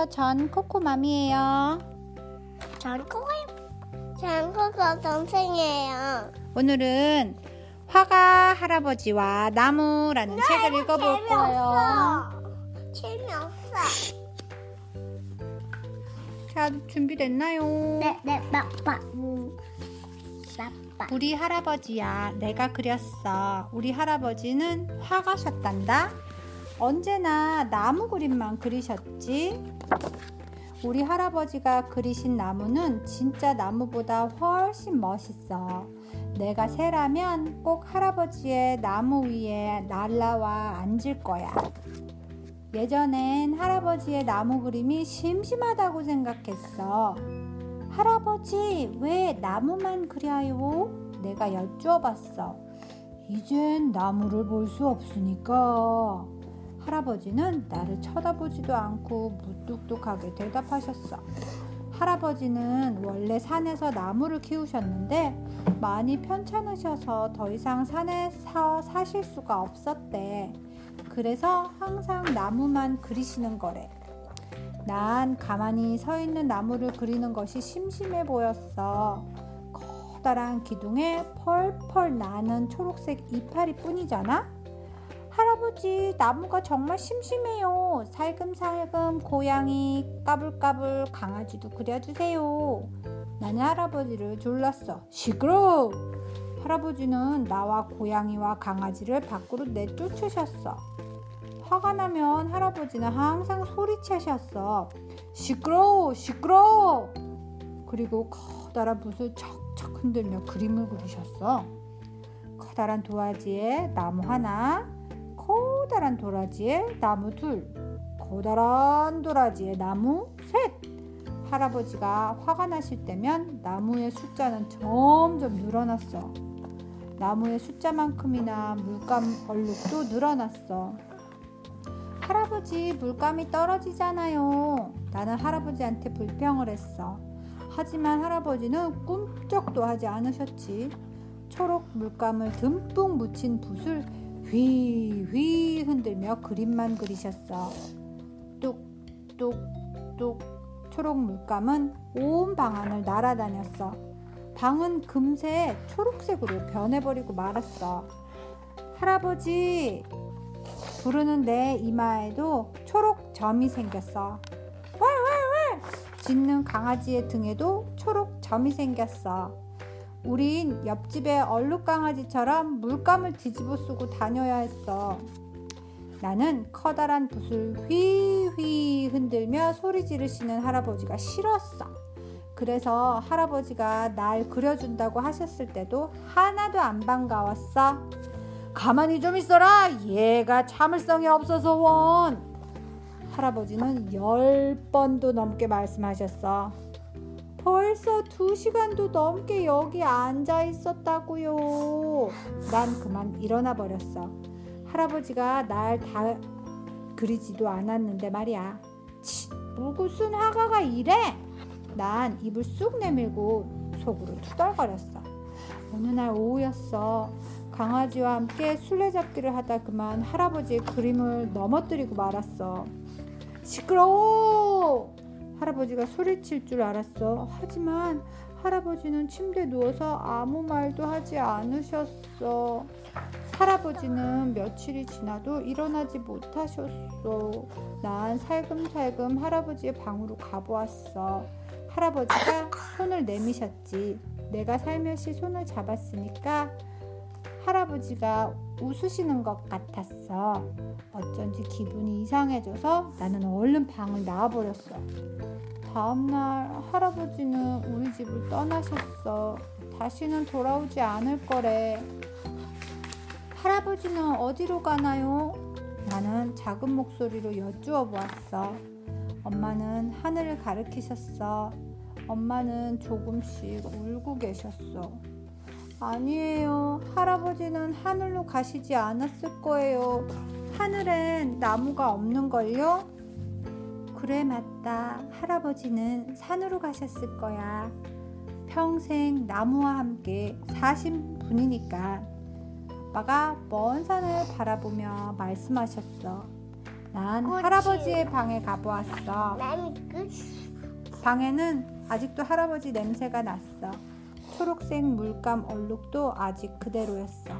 안녕하세요. 전 코코맘이에요. 전 코코, 전 코코 동생이에요. 오늘은 화가 할아버지와 나무라는 책을 읽어볼 거예요. 재미없어. 자, 준비됐나요? 네, 네, 빠빠. 음, 빠빠. 우리 할아버지야, 내가 그렸어. 우리 할아버지는 화가셨단다. 언제나 나무 그림만 그리셨지? 우리 할아버지가 그리신 나무는 진짜 나무보다 훨씬 멋있어. 내가 새라면 꼭 할아버지의 나무 위에 날라와 앉을 거야. 예전엔 할아버지의 나무 그림이 심심하다고 생각했어. 할아버지, 왜 나무만 그려요? 내가 여쭈어 봤어. 이젠 나무를 볼 수 없으니까. 할아버지는 나를 쳐다보지도 않고 무뚝뚝하게 대답하셨어. 할아버지는 원래 산에서 나무를 키우셨는데 많이 편찮으셔서 더 이상 산에서 사실 수가 없었대. 그래서 항상 나무만 그리시는 거래. 난 가만히 서 있는 나무를 그리는 것이 심심해 보였어. 커다란 기둥에 펄펄 나는 초록색 이파리 뿐이잖아? 할아버지, 나무가 정말 심심해요. 살금살금 고양이, 까불까불 강아지도 그려주세요. 나는 할아버지를 졸랐어. 시끄러! 할아버지는 나와 고양이와 강아지를 밖으로 내쫓으셨어. 화가 나면 할아버지는 항상 소리치셨어. 시끄러워, 시끄러워! 그리고 커다란 붓을 척척 흔들며 그림을 그리셨어. 커다란 도화지에 나무 하나, 커다란 도라지에 나무 둘, 커다란 도라지에 나무 셋. 할아버지가 화가 나실 때면 나무의 숫자는 점점 늘어났어. 나무의 숫자만큼이나 물감 얼룩도 늘어났어. 할아버지 물감이 떨어지잖아요. 나는 할아버지한테 불평을 했어. 하지만 할아버지는 꿈쩍도 하지 않으셨지. 초록 물감을 듬뿍 묻힌 붓을 휘휘 흔들며 그림만 그리셨어. 뚝뚝뚝 초록 물감은 온 방 안을 날아다녔어. 방은 금세 초록색으로 변해버리고 말았어. 할아버지, 부르는 내 이마에도 초록 점이 생겼어. 왈왈왈! 짖는 강아지의 등에도 초록 점이 생겼어. 우린 옆집의 얼룩 강아지처럼 물감을 뒤집어 쓰고 다녀야 했어. 나는 커다란 붓을 휘휘 흔들며 소리 지르시는 할아버지가 싫었어. 그래서 할아버지가 날 그려준다고 하셨을 때도 하나도 안 반가웠어. 가만히 좀 있어라. 얘가 참을성이 없어서 원. 할아버지는 열 번도 넘게 말씀하셨어. 벌써 두 시간도 넘게 여기 앉아 있었다고요. 난 그만 일어나 버렸어. 할아버지가 날 다 그리지도 않았는데 말이야. 치, 무슨 화가가 이래? 난 입을 쑥 내밀고 속으로 투덜거렸어. 어느 날 오후였어. 강아지와 함께 술래잡기를 하다 그만 할아버지의 그림을 넘어뜨리고 말았어. 시끄러워! 할아버지가 소리칠 줄 알았어. 하지만 할아버지는 침대에 누워서 아무 말도 하지 않으셨어. 할아버지는 며칠이 지나도 일어나지 못하셨어. 난 살금살금 할아버지의 방으로 가보았어. 할아버지가 손을 내미셨지. 내가 살며시 손을 잡았으니까 할아버지가 웃으시는 것 같았어. 어쩐지 기분이 이상해져서 나는 얼른 방을 나와버렸어. 다음날 할아버지는 우리 집을 떠나셨어. 다시는 돌아오지 않을 거래. 할아버지는 어디로 가나요? 나는 작은 목소리로 여쭈어 보았어. 엄마는 하늘을 가리키셨어. 엄마는 조금씩 울고 계셨어. 아니에요. 할아버지는 하늘로 가시지 않았을 거예요. 하늘엔 나무가 없는걸요? 그래, 맞다. 할아버지는 산으로 가셨을 거야. 평생 나무와 함께 사신 분이니까. 아빠가 먼 산을 바라보며 말씀하셨어. 난 꽃이. 할아버지의 방에 가보았어. 난 끝. 방에는 아직도 할아버지 냄새가 났어. 초록색 물감 얼룩도 아직 그대로였어.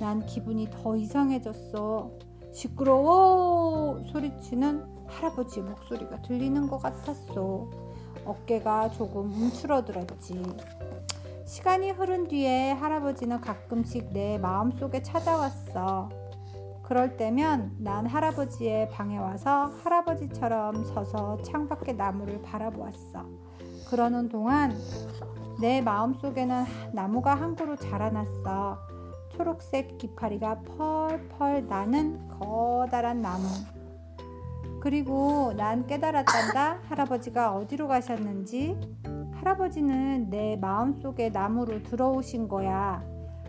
난 기분이 더 이상해졌어. 시끄러워! 소리치는 할아버지 목소리가 들리는 것 같았어. 어깨가 조금 움츠러들었지. 시간이 흐른 뒤에 할아버지는 가끔씩 내 마음속에 찾아왔어. 그럴 때면 난 할아버지의 방에 와서 할아버지처럼 서서 창밖의 나무를 바라보았어. 그러는 동안 내 마음속에는 나무가 한 그루 자라났어. 초록색 깃파리가 펄펄 나는 커다란 나무. 그리고 난 깨달았단다. 할아버지가 어디로 가셨는지. 할아버지는 내 마음속에 나무로 들어오신 거야.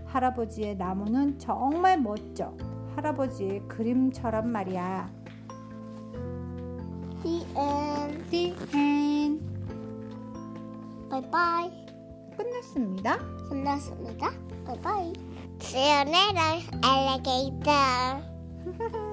할아버지의 나무는 정말 멋져. 할아버지의 그림처럼 말이야. The end. The end. Bye bye. 끝났습니다. 끝났습니다. Bye bye. See you later, alligator.